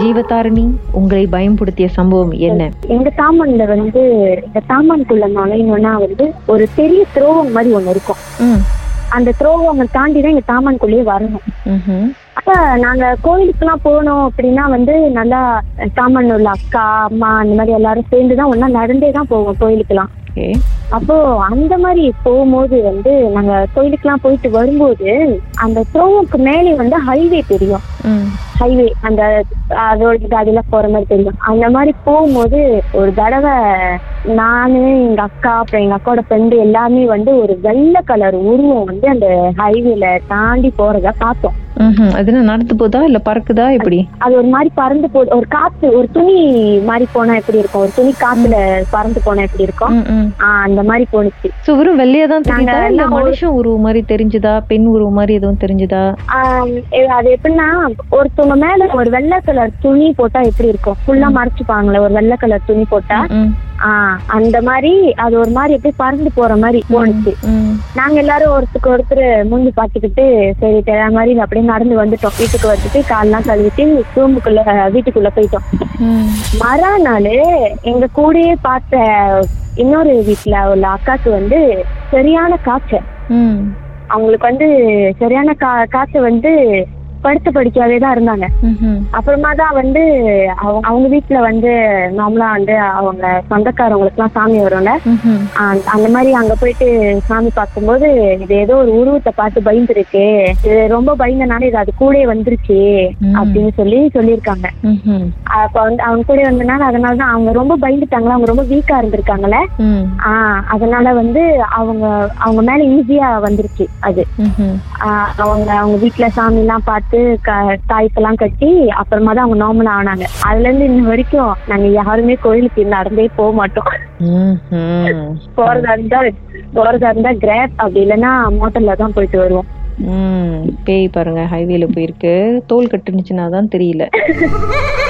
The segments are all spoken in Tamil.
ஜீவதாரணி உங்களை பயன்படுத்திய சம்பவம் என்ன? எங்க தாமன்ல வந்து இந்த தாமன்குள்ள நுழையணும்னா வந்து ஒரு பெரிய துரோகம் மாதிரி ஒண்ணு இருக்கும். அந்த துரோகம் தாண்டி தான் எங்க தாமன்குள்ளேயே வரணும். அப்ப நாங்க கோயிலுக்குலாம் போனோம் அப்படின்னா வந்து நல்லா தாமன் உள்ள அக்கா அம்மா அந்த மாதிரி எல்லாரும் சேர்ந்து தான் ஒன்னா நடந்தே தான் போவோம் கோயிலுக்குலாம் ஓகே. அப்போ அந்த மாதிரி போகும்போது வந்து நாங்க கோயிலுக்குலாம் போயிட்டு வரும்போது அந்த துரோவுக்கு மேலே வந்து ஹைவே தெரியும். ஹைவே அந்த அதோட காடியெல்லாம் போற மாதிரி தெரியும். அந்த மாதிரி போகும்போது ஒரு தடவை நானு எங்க அக்கா அப்புறம் எங்க அக்காவோட ஃப்ரெண்டு எல்லாமே வந்து ஒரு வெள்ளை கலர் உருவம் வந்து அந்த ஹைவேல தாண்டி போறத பார்த்தோம். அது நடந்து போதா இல்ல பறக்குதா? எப்படி? அது ஒரு மாதிரி பறந்து போ ஒரு காத்து ஒரு துணி மாதிரி போனா எப்படி இருக்கும்? ஒரு துணி காத்துல பறந்து போனா எப்படி இருக்கும்? அந்த மாதிரி போணுச்சு. சோ வெறும் வெள்ளையா தான் நாங்க இல்ல மனுஷன் உருவம் மாதிரி தெரிஞ்சுதா? பெண் உருவம் மாதிரி எதுவும் தெரிஞ்சுதா? அது எப்படின்னா ஒருத்தவங்க மேல ஒரு வெள்ளை கலர் துணி போட்டா எப்படி இருக்கும்? ஃபுல்லா மறைச்சுப்பாங்களே ஒரு வெள்ளை கலர் துணி போட்டா? ஆஹ் அந்த மாதிரி அது ஒரு மாதிரி எப்படி பறந்து போற மாதிரி போணுச்சு. ம். நாங்க எல்லாரும் ஒருத்தருக்கு ஒருத்தர் மூஞ்சி பாத்துக்கிட்டு சரி தெரியாத மாதிரி அப்படியே நடந்து வந்துட்டோம். வீட்டுக்கு வந்துட்டு கால்லாம் கழுவிட்டு ரூமுக்குள்ள வீட்டுக்குள்ள போயிட்டோம். மறுநாள் எங்க கூடயே பார்த்த இன்னொரு வீட்டுல உள்ள அக்காக்கு வந்து சரியான காய்ச்சல். அவங்களுக்கு வந்து சரியான கா காய்ச்சல் வந்து படுத்த படிக்காவே தான் இருந்தாங்க. அப்புறமா தான் வந்து அவங்க அவங்க வீட்டுல வந்து நார்மலா வந்து அவங்க சொந்தக்காரவங்களுக்கு எல்லாம் சாமி வரும்ல அந்த மாதிரி அங்க போயிட்டு சாமி பார்க்கும்போது இது ஏதோ ஒரு உருவத்தை பார்த்து பயந்துருக்கு இது ரொம்ப பயந்தனால இது அது கூடயே வந்துருச்சு. அப்படின்னு சொல்லி சொல்லியிருக்காங்க. அப்ப வந்து அவங்க கூட வந்தனால அதனால தான் அவங்க ரொம்ப பயந்துட்டாங்களா அவங்க ரொம்ப வீக்கா இருந்திருக்காங்கல்ல ம். ஆஹ் அதனால வந்து அவங்க அவங்க மேல ஈஸியா வந்துருச்சு அது. அவங்க அவங்க வீட்டுல சாமி எல்லாம் பார்த்து தாய்க்கெல்லாம் கட்டி அப்புறமா தான் அவங்க நார்மல் ஆனாங்க. அதுல இருந்து இன்ன வரைக்கும் நாங்க யாருமே கோயிலுக்கு நடந்தே போக மாட்டோம். போறதா இருந்தா போறதா இருந்தா கிராப் அப்படி இல்லைன்னா மோட்டர்ல தான் போயிட்டு வருவோம். பேய் பாருங்க ஹைவேல போயிருக்கு. தோல் கட்டுனுச்சுன்னா தான் தெரியல.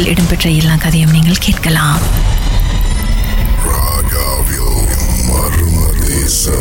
இடம்பெற்ற எல்லா கதையும் நீங்கள் கேட்கலாம். Ragaville Marmadesa